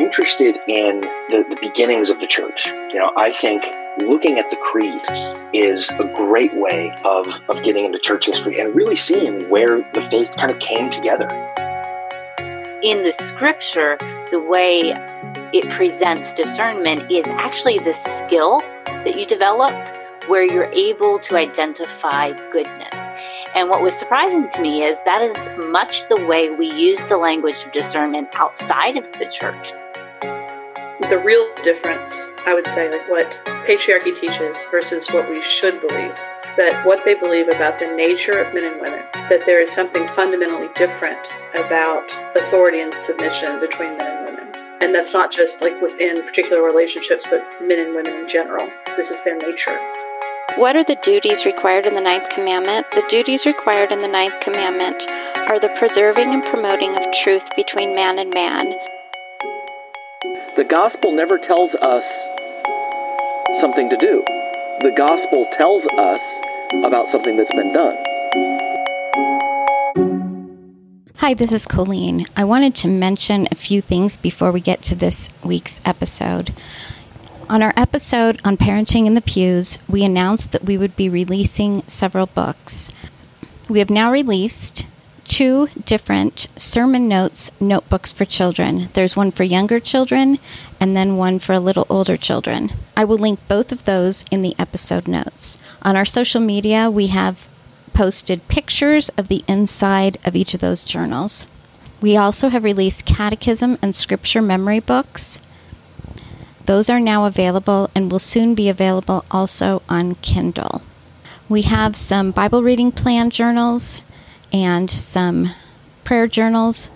Interested in the, the beginnings of the church, you know, I think looking at the creed is a great way of, of getting into church history and really seeing where the faith kind of came together. In the scripture, the way it presents discernment is actually the skill that you develop where you're able to identify goodness. And what was surprising to me is that is much the way we use the language of discernment outside of the church. The real difference, I would say, like what patriarchy teaches versus what we should believe, is that what they believe about the nature of men and women, that there is something fundamentally different about authority and submission between men and women. And that's not just like within particular relationships, but men and women in general. This is their nature. What are the duties required in the ninth commandment? The duties required in the ninth commandment are the preserving and promoting of truth between man and man. The gospel never tells us something to do. The gospel tells us about something that's been done. Hi, this is Colleen. I wanted to mention a few things before we get to this week's episode. On our episode on parenting in the pews, we announced that we would be releasing several books. We have now released two different sermon notes notebooks for children. There's one for younger children and then one for a little older children. I will link both of those in the episode notes. On our social media, we have posted pictures of the inside of each of those journals. We also have released catechism and scripture memory books those are now available and will soon be available also on Kindle. We have some Bible reading plan journals and some prayer journals,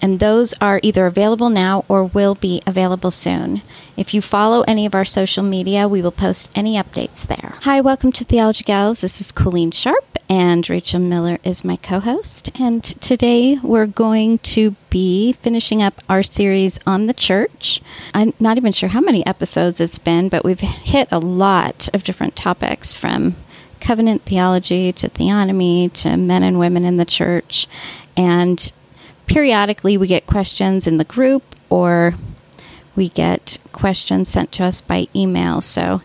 and those are either available now or will be available soon. If you follow any of our social media, we will post any updates there. Hi, welcome to Theology Gals. This is Colleen Sharp, and Rachel Miller is my co host. And today we're going to be finishing up our series on the church. I'm not even sure how many episodes it's been, but we've hit a lot of different topics from covenant theology to theonomy to men and women in the church. And periodically we get questions in the group or we get questions sent to us by email. So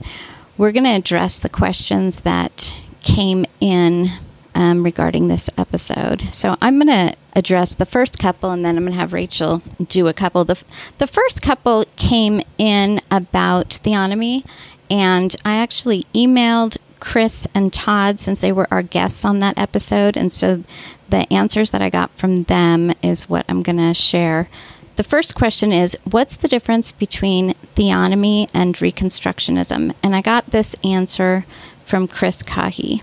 we're going to address the questions that came in um, regarding this episode. So I'm going to address the first couple and then I'm going to have Rachel do a couple. The, the first couple came in about theonomy, and I actually emailed Chris and Todd since they were our guests on that episode. And so the answers that I got from them is what I'm going to share. The first question is What's the difference between theonomy and Reconstructionism? And I got this answer from Chris Kahi.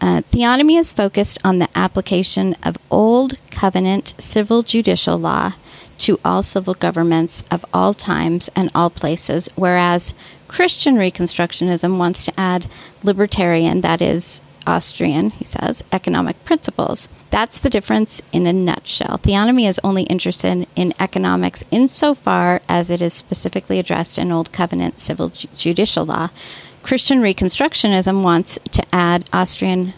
Uh, theonomy is focused on the application of Old Covenant civil judicial law to all civil governments of all times and all places, whereas Christian Reconstructionism wants to add libertarian, that is, Austrian, he says, economic principles. That's the difference in a nutshell. Theonomy is only interested in economics insofar as it is specifically addressed in Old Covenant civil ju- judicial law. Christian Reconstructionism wants to add Austrian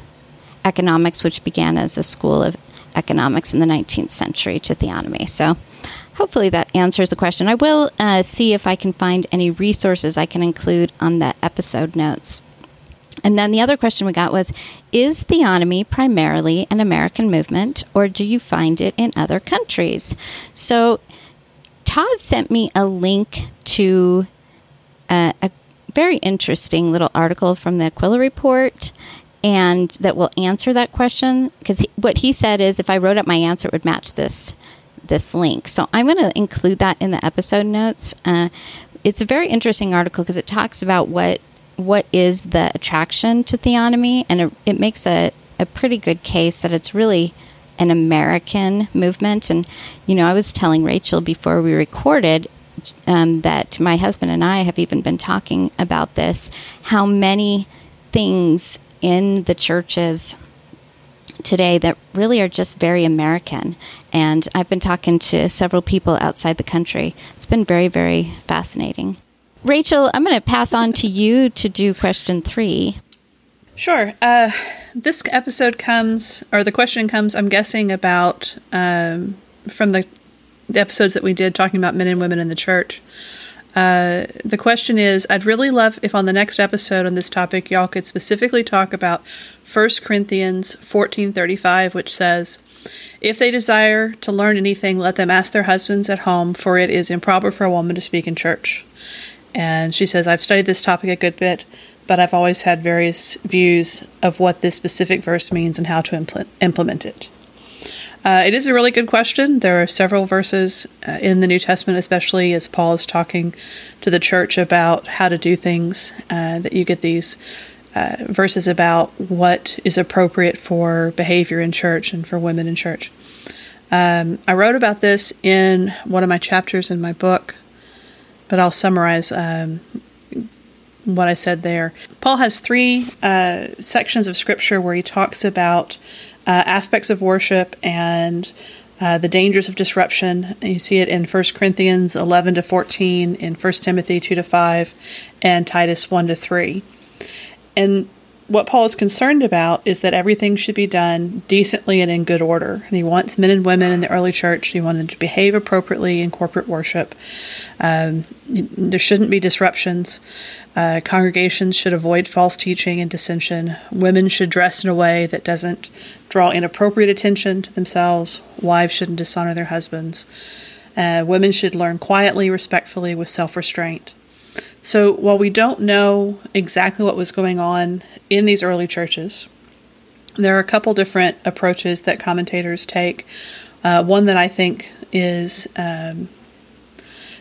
economics, which began as a school of economics in the 19th century, to theonomy. So hopefully that answers the question. I will uh, see if I can find any resources I can include on the episode notes. And then the other question we got was Is theonomy primarily an American movement, or do you find it in other countries? So Todd sent me a link to uh, a very interesting little article from the Aquila Report and that will answer that question because what he said is if I wrote up my answer, it would match this this link. So I'm going to include that in the episode notes. Uh, it's a very interesting article because it talks about what what is the attraction to theonomy, and it, it makes a, a pretty good case that it's really an American movement. And, you know, I was telling Rachel before we recorded um, that my husband and I have even been talking about this how many things in the churches today that really are just very American. And I've been talking to several people outside the country. It's been very, very fascinating. Rachel, I'm going to pass on to you to do question three. Sure. Uh, this episode comes, or the question comes, I'm guessing, about um, from the, the episodes that we did talking about men and women in the church. Uh, the question is I'd really love if on the next episode on this topic, y'all could specifically talk about 1 Corinthians 14:35 which says, "If they desire to learn anything, let them ask their husbands at home, for it is improper for a woman to speak in church." And she says, "I've studied this topic a good bit, but I've always had various views of what this specific verse means and how to impl- implement it." Uh, it is a really good question. There are several verses uh, in the New Testament, especially as Paul is talking to the church about how to do things, uh, that you get these uh, verses about what is appropriate for behavior in church and for women in church. Um, I wrote about this in one of my chapters in my book, but I'll summarize um, what I said there. Paul has three uh, sections of scripture where he talks about uh, aspects of worship and uh, the dangers of disruption. You see it in 1 Corinthians 11 to 14, in 1 Timothy 2 to 5, and Titus 1 to 3. And what Paul is concerned about is that everything should be done decently and in good order. And he wants men and women in the early church, he wanted them to behave appropriately in corporate worship. Um, there shouldn't be disruptions. Uh, congregations should avoid false teaching and dissension. Women should dress in a way that doesn't draw inappropriate attention to themselves. Wives shouldn't dishonor their husbands. Uh, women should learn quietly, respectfully, with self restraint. So while we don't know exactly what was going on in these early churches, there are a couple different approaches that commentators take. Uh, one that I think is um,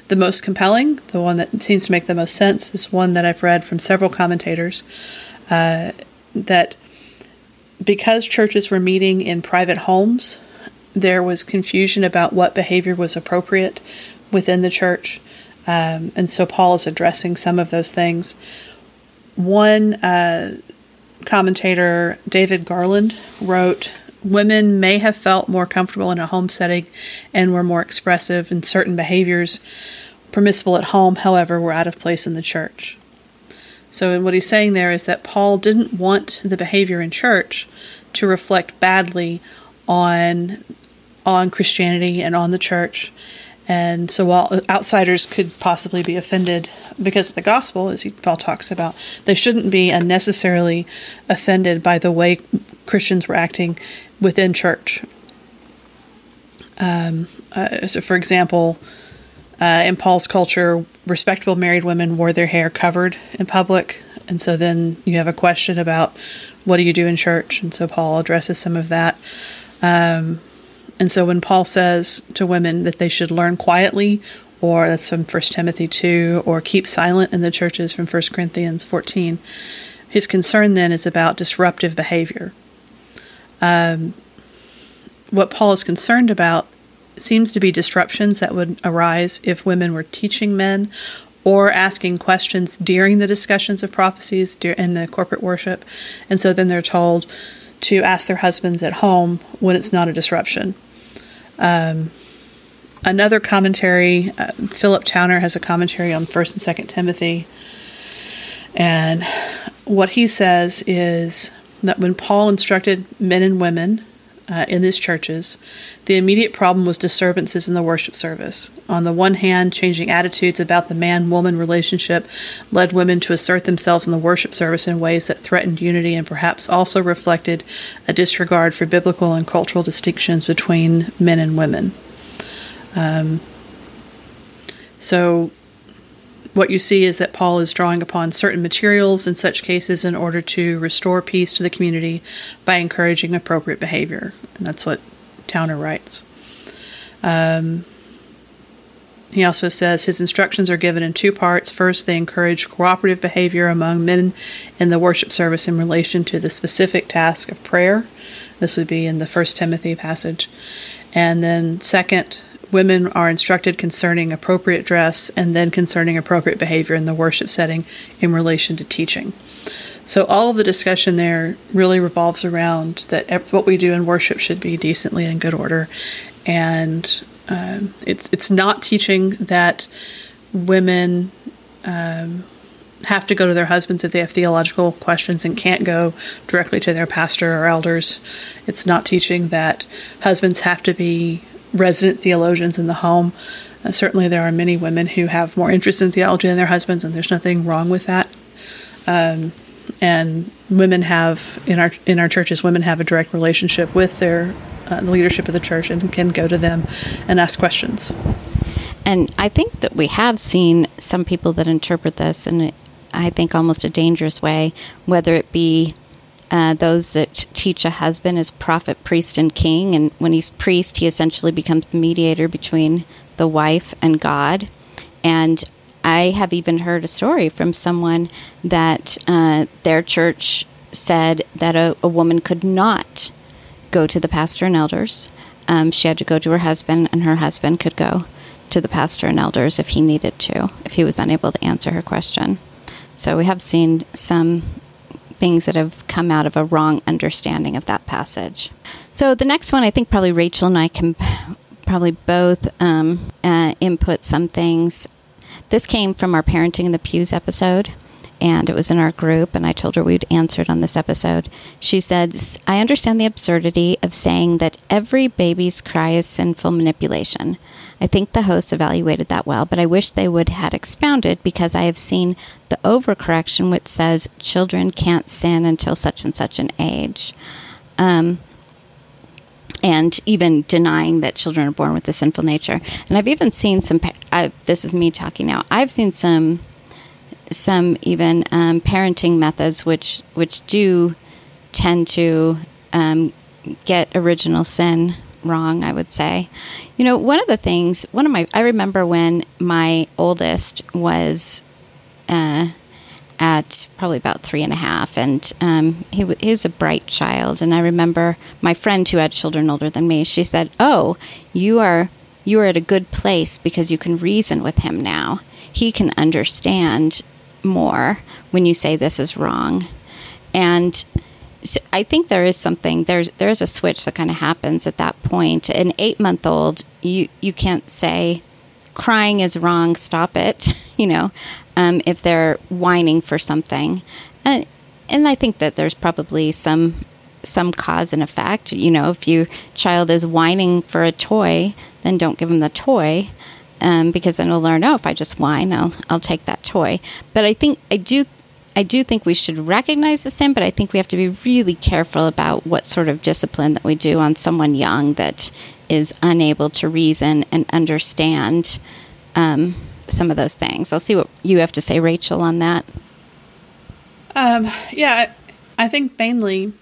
the most compelling, the one that seems to make the most sense, is one that I've read from several commentators uh, that because churches were meeting in private homes, there was confusion about what behavior was appropriate within the church. Um, and so Paul is addressing some of those things. One uh, commentator, David Garland, wrote Women may have felt more comfortable in a home setting and were more expressive in certain behaviors permissible at home, however, were out of place in the church. So, what he's saying there is that Paul didn't want the behavior in church to reflect badly on on Christianity and on the church, and so while outsiders could possibly be offended because of the gospel, as Paul talks about, they shouldn't be unnecessarily offended by the way Christians were acting within church. Um, uh, so, for example, uh, in Paul's culture, respectable married women wore their hair covered in public. And so then you have a question about what do you do in church? And so Paul addresses some of that. Um, and so when Paul says to women that they should learn quietly, or that's from 1 Timothy 2, or keep silent in the churches from 1 Corinthians 14, his concern then is about disruptive behavior. Um, what Paul is concerned about seems to be disruptions that would arise if women were teaching men or asking questions during the discussions of prophecies in the corporate worship. And so then they're told to ask their husbands at home when it's not a disruption. Um, another commentary, uh, Philip Towner has a commentary on 1st and 2nd Timothy. And what he says is that when Paul instructed men and women uh, in these churches, the immediate problem was disturbances in the worship service. On the one hand, changing attitudes about the man woman relationship led women to assert themselves in the worship service in ways that threatened unity and perhaps also reflected a disregard for biblical and cultural distinctions between men and women. Um, so, what you see is that Paul is drawing upon certain materials in such cases in order to restore peace to the community by encouraging appropriate behavior. And that's what Towner writes. Um, he also says his instructions are given in two parts. First, they encourage cooperative behavior among men in the worship service in relation to the specific task of prayer. This would be in the First Timothy passage. And then, second, women are instructed concerning appropriate dress and then concerning appropriate behavior in the worship setting in relation to teaching. So all of the discussion there really revolves around that what we do in worship should be decently in good order, and um, it's it's not teaching that women um, have to go to their husbands if they have theological questions and can't go directly to their pastor or elders. It's not teaching that husbands have to be resident theologians in the home. Uh, certainly, there are many women who have more interest in theology than their husbands, and there's nothing wrong with that. Um, and women have in our in our churches, women have a direct relationship with their uh, the leadership of the church and can go to them and ask questions. And I think that we have seen some people that interpret this in, I think, almost a dangerous way, whether it be uh, those that teach a husband as prophet, priest, and king. And when he's priest, he essentially becomes the mediator between the wife and God. And I have even heard a story from someone that uh, their church said that a, a, woman could not go to the pastor and elders. Um, she had to go to her husband, and her husband could go to the pastor and elders if he needed to, if he was unable to answer her question. So we have seen some things that have come out of a wrong understanding of that passage. So the next one, I think probably Rachel and I can probably both um, uh, input some things this came from our Parenting in the Pews episode, and it was in our group, and I told her we'd answer it on this episode. She said, I understand the absurdity of saying that every baby's cry is sinful manipulation. I think the hosts evaluated that well, but I wish they would had expounded because I have seen overcorrection which says children can't sin until such and such an age. Um, and even denying that children are born with a sinful nature. And I've even seen some. I, this is me talking now. I've seen some, some even um, parenting methods which which do tend to um, get original sin wrong. I would say, you know, one of the things. One of my. I remember when my oldest was. Uh, at probably about three and a half, and um, he, w- he was a bright child. And I remember my friend who had children older than me. She said, "Oh, you are you are at a good place because you can reason with him now. He can understand more when you say this is wrong." And so I think there is something there's there is a switch that kind of happens at that point. An eight month old, you you can't say crying is wrong, stop it. You know, um, if they're whining for something. And, and I think that there's probably some some cause and effect. You know, if your child is whining for a toy, then don't give them the toy. Um, because then they'll learn, oh, if I just whine, I'll I'll take that toy. But I think I do I do think we should recognize the sin, but I think we have to be really careful about what sort of discipline that we do on someone young that is unable to reason and understand um, some of those things. I'll see what you have to say, Rachel, on that. Um, yeah, I think mainly,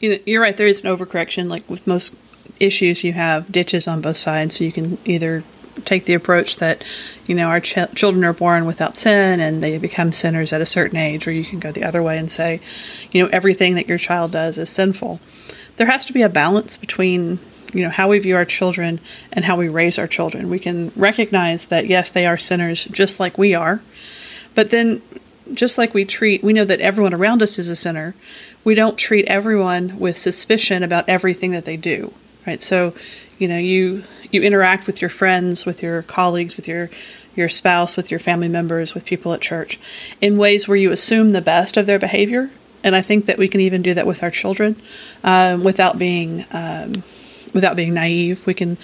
you know, you're right. There is an overcorrection. Like with most issues, you have ditches on both sides, so you can either take the approach that you know our ch- children are born without sin and they become sinners at a certain age, or you can go the other way and say, you know, everything that your child does is sinful. There has to be a balance between you know how we view our children and how we raise our children. We can recognize that yes, they are sinners just like we are, but then just like we treat, we know that everyone around us is a sinner. We don't treat everyone with suspicion about everything that they do, right? So, you know, you you interact with your friends, with your colleagues, with your your spouse, with your family members, with people at church, in ways where you assume the best of their behavior. And I think that we can even do that with our children, um, without being um, without being naive. We can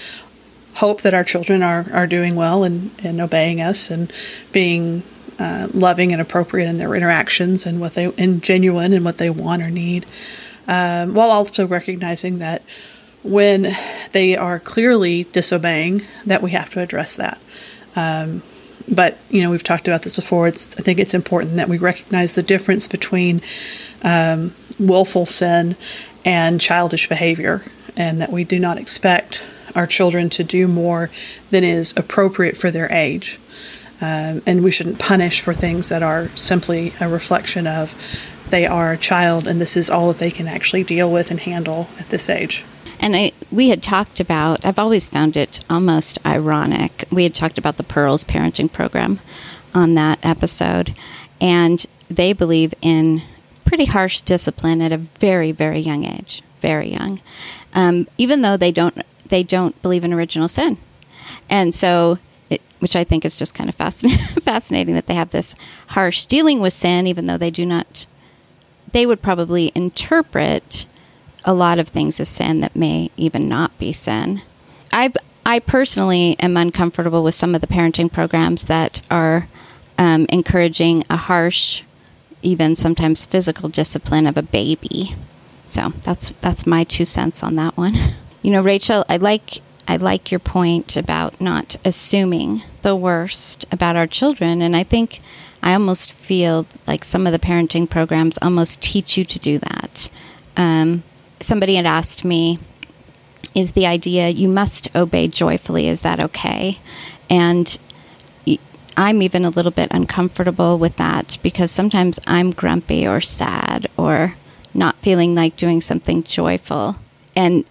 hope that our children are, are doing well and, and obeying us and being uh, loving and appropriate in their interactions and what they and genuine in what they want or need, um, while also recognizing that when they are clearly disobeying, that we have to address that. Um, but you know we've talked about this before. It's I think it's important that we recognize the difference between um, willful sin and childish behavior and that we do not expect our children to do more than is appropriate for their age. Um, and we shouldn't punish for things that are simply a reflection of they are a child and this is all that they can actually deal with and handle at this age. And I, we had talked about, I've always found it almost ironic. We had talked about the Pearls parenting program on that episode, and they believe in pretty harsh discipline at a very, very young age, very young, um, even though they don't they don't believe in original sin, and so. It, which I think is just kind of fascinating, fascinating that they have this harsh dealing with sin, even though they do not. They would probably interpret a lot of things as sin that may even not be sin. I I personally am uncomfortable with some of the parenting programs that are um, encouraging a harsh, even sometimes physical discipline of a baby. So that's that's my two cents on that one. You know, Rachel, I like I like your point about not assuming the worst about our children, and I think I almost feel like some of the parenting programs almost teach you to do that. Um, somebody had asked me, "Is the idea you must obey joyfully? Is that okay?" And I'm even a little bit uncomfortable with that because sometimes I'm grumpy or sad or not feeling like doing something joyful. And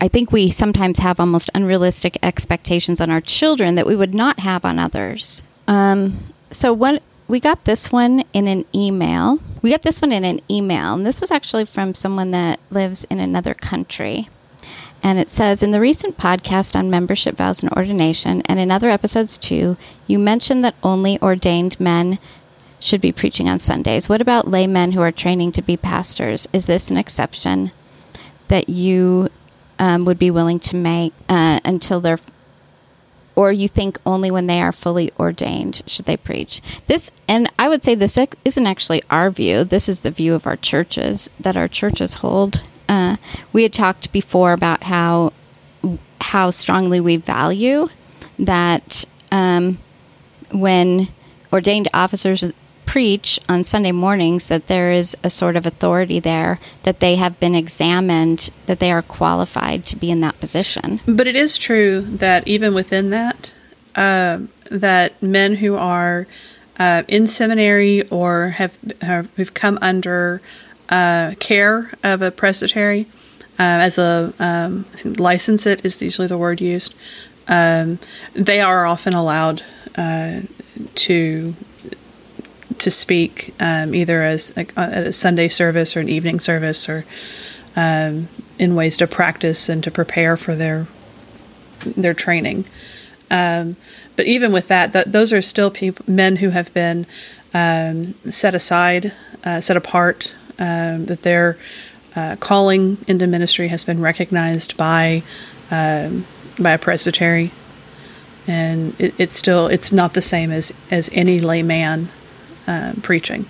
I think we sometimes have almost unrealistic expectations on our children that we would not have on others. Um, so what we got this one in an email. We got this one in an email, and this was actually from someone that lives in another country. And it says In the recent podcast on membership vows and ordination, and in other episodes too, you mentioned that only ordained men should be preaching on Sundays. What about laymen who are training to be pastors? Is this an exception that you um, would be willing to make uh, until they're, or you think only when they are fully ordained should they preach? This, and I would say this isn't actually our view. This is the view of our churches that our churches hold uh, we had talked before about how how strongly we value that um, when ordained officers preach on Sunday mornings that there is a sort of authority there that they have been examined that they are qualified to be in that position. But it is true that even within that, uh, that men who are uh, in seminary or have, have who've come under uh, care of a presbytery uh, as a um, license it is usually the word used. Um, they are often allowed uh, to to speak um, either as like, at a Sunday service or an evening service or um, in ways to practice and to prepare for their their training. Um, but even with that, that those are still people, men who have been um, set aside, uh, set apart um, that their uh, calling into ministry has been recognized by um, by a presbytery, and it, it's still it's not the same as as any layman uh, preaching.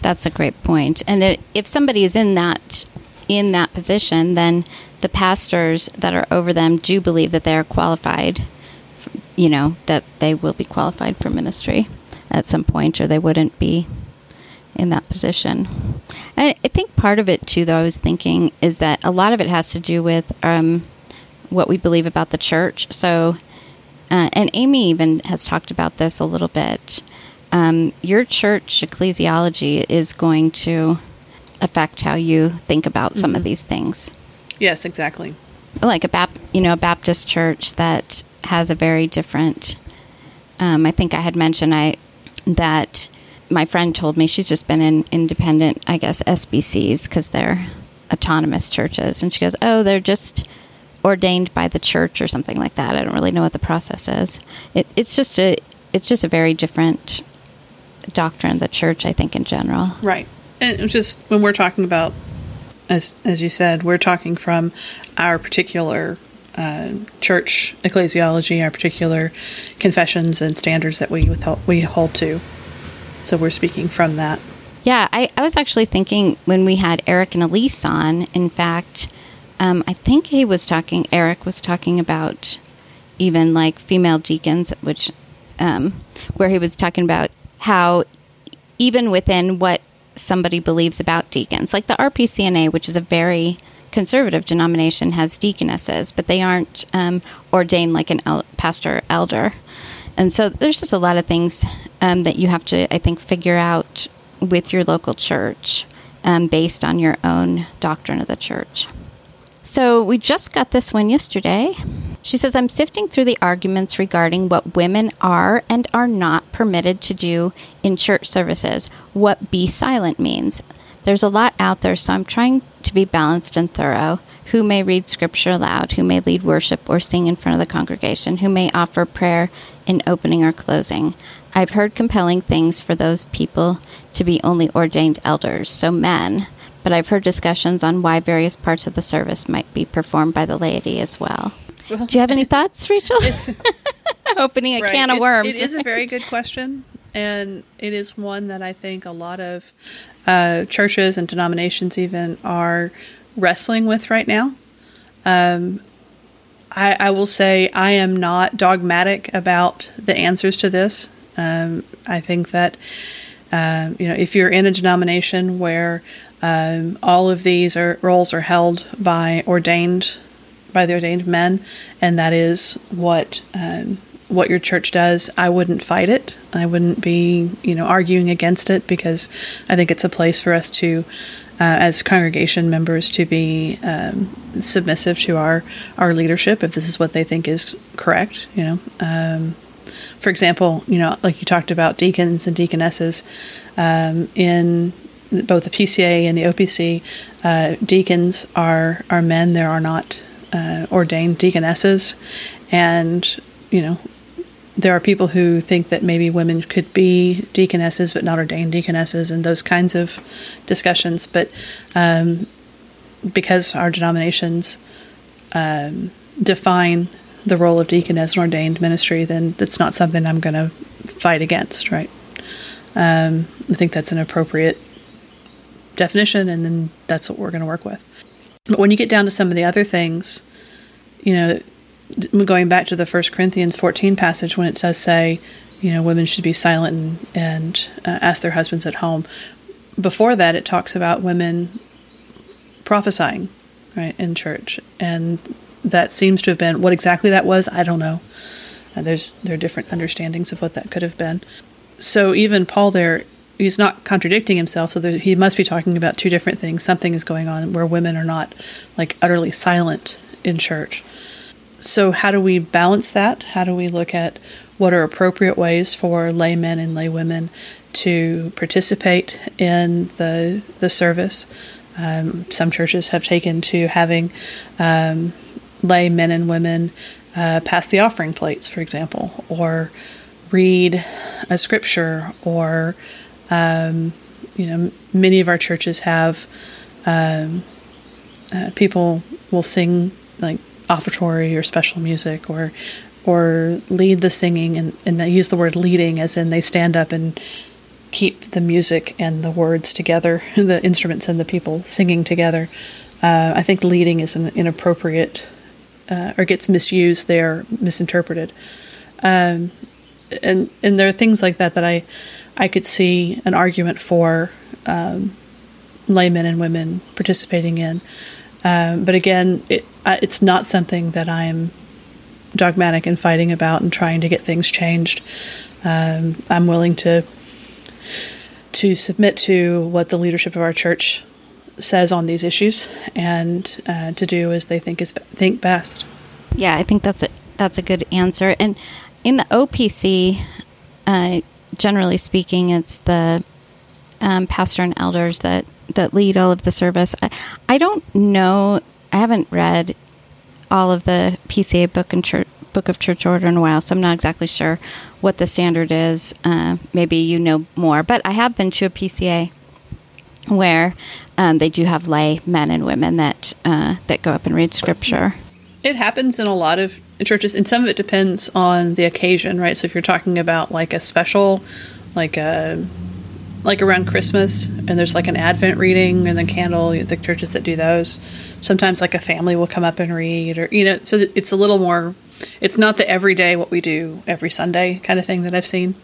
That's a great point. And it, if somebody is in that in that position, then the pastors that are over them do believe that they are qualified. You know that they will be qualified for ministry at some point, or they wouldn't be in that position. I, I think part of it too, though, I was thinking is that a lot of it has to do with um, what we believe about the church. So, uh, and Amy even has talked about this a little bit. Um, your church ecclesiology is going to affect how you think about mm-hmm. some of mm-hmm. these things. Yes, exactly. Like a Bap- you know, a Baptist church that has a very different. Um, I think I had mentioned I that my friend told me she's just been in independent, I guess, SBCs because they're autonomous churches. And she goes, Oh, they're just ordained by the church or something like that. I don't really know what the process is. It, it's just a it's just a very different doctrine of the church, I think, in general. Right. And just when we're talking about, as as you said, we're talking from our particular uh, church ecclesiology, our particular confessions and standards that we withhold, we hold to. So we're speaking from that. Yeah, I, I was actually thinking when we had Eric and Elise on, in fact, um, I think he was talking, Eric was talking about even like female deacons, which, um, where he was talking about how even within what somebody believes about deacons, like the RPCNA, which is a very conservative denomination, has deaconesses, but they aren't um, ordained like an el- pastor elder. And so there's just a lot of things um, that you have to, I think, figure out with your local church um, based on your own doctrine of the church. So we just got this one yesterday. She says, I'm sifting through the arguments regarding what women are and are not permitted to do in church services, what be silent means. There's a lot out there, so I'm trying to be balanced and thorough. Who may read scripture aloud, who may lead worship or sing in front of the congregation, who may offer prayer in opening or closing. I've heard compelling things for those people to be only ordained elders, so men, but I've heard discussions on why various parts of the service might be performed by the laity as well. Do you have any thoughts, Rachel? Opening a Right. can of It's- worms. It is a very good question, and it is one that I think a lot of uh, churches and denominations even are wrestling with right now. Um, I, I will say I am not dogmatic about the answers to this. Um, I think that um, you know if you're in a denomination where um, all of these are, roles are held by ordained by the ordained men, and that is what um, what your church does. I wouldn't fight it. I wouldn't be you know arguing against it because I think it's a place for us to. Uh, as congregation members, to be um, submissive to our our leadership if this is what they think is correct, you know. Um, for example, you know, like you talked about deacons and deaconesses um, in both the PCA and the OPC, uh, deacons are are men. There are not uh, ordained deaconesses, and you know, there are people who think that maybe women could be deaconesses but not ordained deaconesses, and those kinds of discussions. But um, because our denominations um, define the role of deacon as an ordained ministry, then that's not something I'm going to fight against, right? Um, I think that's an appropriate definition, and then that's what we're going to work with. But when you get down to some of the other things, you know, going back to the First Corinthians 14 passage when it does say, you know, women should be silent and, and uh, ask their husbands at home. Before that, it talks about women prophesying, right, in church, and that seems to have been what exactly that was. I don't know. Uh, there's there are different understandings of what that could have been. So even Paul there, he's not contradicting himself. So he must be talking about two different things. Something is going on where women are not like utterly silent in church. So how do we balance that? How do we look at what are appropriate ways for laymen and laywomen to participate in the the service? Um, some churches have taken to having um, lay men and women uh, pass the offering plates, for example, or read a scripture, or um, you know, many of our churches have um, uh, people will sing like offertory or special music, or or lead the singing, and and they use the word leading as in they stand up and keep the music and the words together, the instruments and the people singing together. Uh, I think leading is an inappropriate uh, or gets misused there, misinterpreted. Um, and and there are things like that that I I could see an argument for um, laymen and women participating in. Um, but again, it, it's not something that I'm dogmatic and fighting about and trying to get things changed. Um, I'm willing to to submit to what the leadership of our church says on these issues and uh, to do as they think is think best. Yeah, I think that's a that's a good answer. And in the OPC, uh, generally speaking, it's the um, pastor and elders that that lead all of the service. I, I don't know. I haven't read all of the PCA book and church book of church order in a while, so I'm not exactly sure what the standard is. Uh, maybe you know more, but I have been to a PCA where um, they do have lay men and women that uh, that go up and read scripture. It happens in a lot of churches, and some of it depends on the occasion, right? So if you're talking about like a special, like a like around Christmas, and there's like an Advent reading and the candle, the churches that do those, sometimes like a family will come up and read, or you know, so it's a little more. It's not the everyday what we do every Sunday kind of thing that I've seen.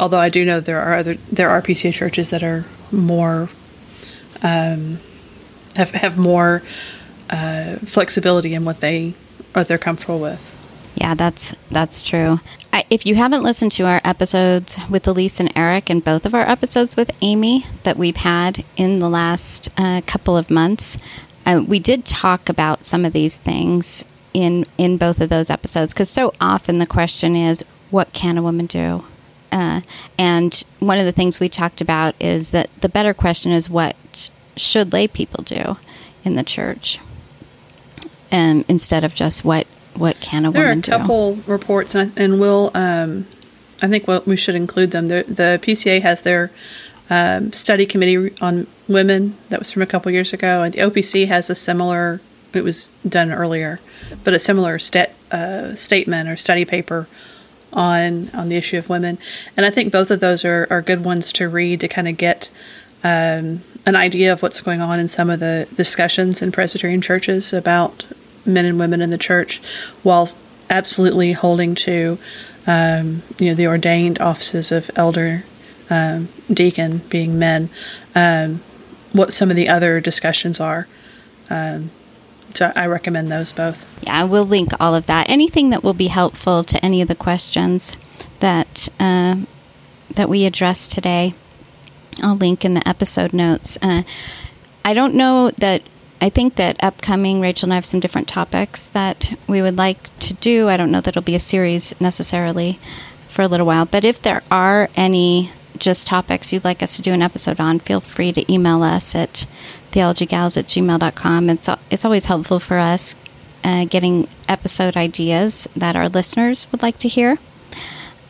Although I do know there are other there are PCA churches that are more um, have have more uh, flexibility in what they what they're comfortable with. Yeah, Yeah, that's that's true. I, if you haven't listened to our episodes with Elise and Eric, and both of our episodes with Amy that we've had in the last uh, couple of months, uh, we did talk about some of these things in in both of those episodes because so often the question is, what can a woman do? Uh, and one of the things we talked about is that the better question is, what should lay people do in the church? Um, instead of just what what can a there woman do? There are a couple do? reports, and, and we'll. Um, I think we should include them. The, the PCA has their um, study committee on women that was from a couple years ago, and the OPC has a similar. It was done earlier, but a similar stat, uh, statement or study paper on on the issue of women. And I think both of those are, are good ones to read to kind of get um, an idea of what's going on in some of the discussions in Presbyterian churches about men and women in the church, while absolutely holding to um, you know the ordained offices of elder, um, deacon being men. Um, what some of the other discussions are. Um, so I recommend those both. Yeah, we'll link all of that. Anything that will be helpful to any of the questions that uh, that we addressed today, I'll link in the episode notes. Uh, I don't know that I think that upcoming, Rachel and I have some different topics that we would like to do. I don't know that it'll be a series necessarily for a little while, but if there are any just topics you'd like us to do an episode on, feel free to email us at theologygals at gmail.com. It's, it's always helpful for us uh, getting episode ideas that our listeners would like to hear.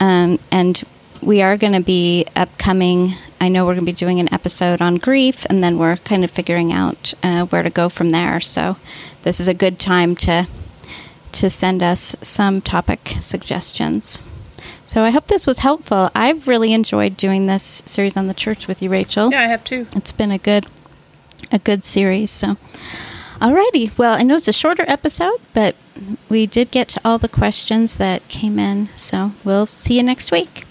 Um, and we are going to be upcoming I know we're going to be doing an episode on grief, and then we're kind of figuring out uh, where to go from there. So, this is a good time to to send us some topic suggestions. So, I hope this was helpful. I've really enjoyed doing this series on the church with you, Rachel. Yeah, I have too. It's been a good a good series. So, alrighty. Well, I know it's a shorter episode, but we did get to all the questions that came in. So, we'll see you next week.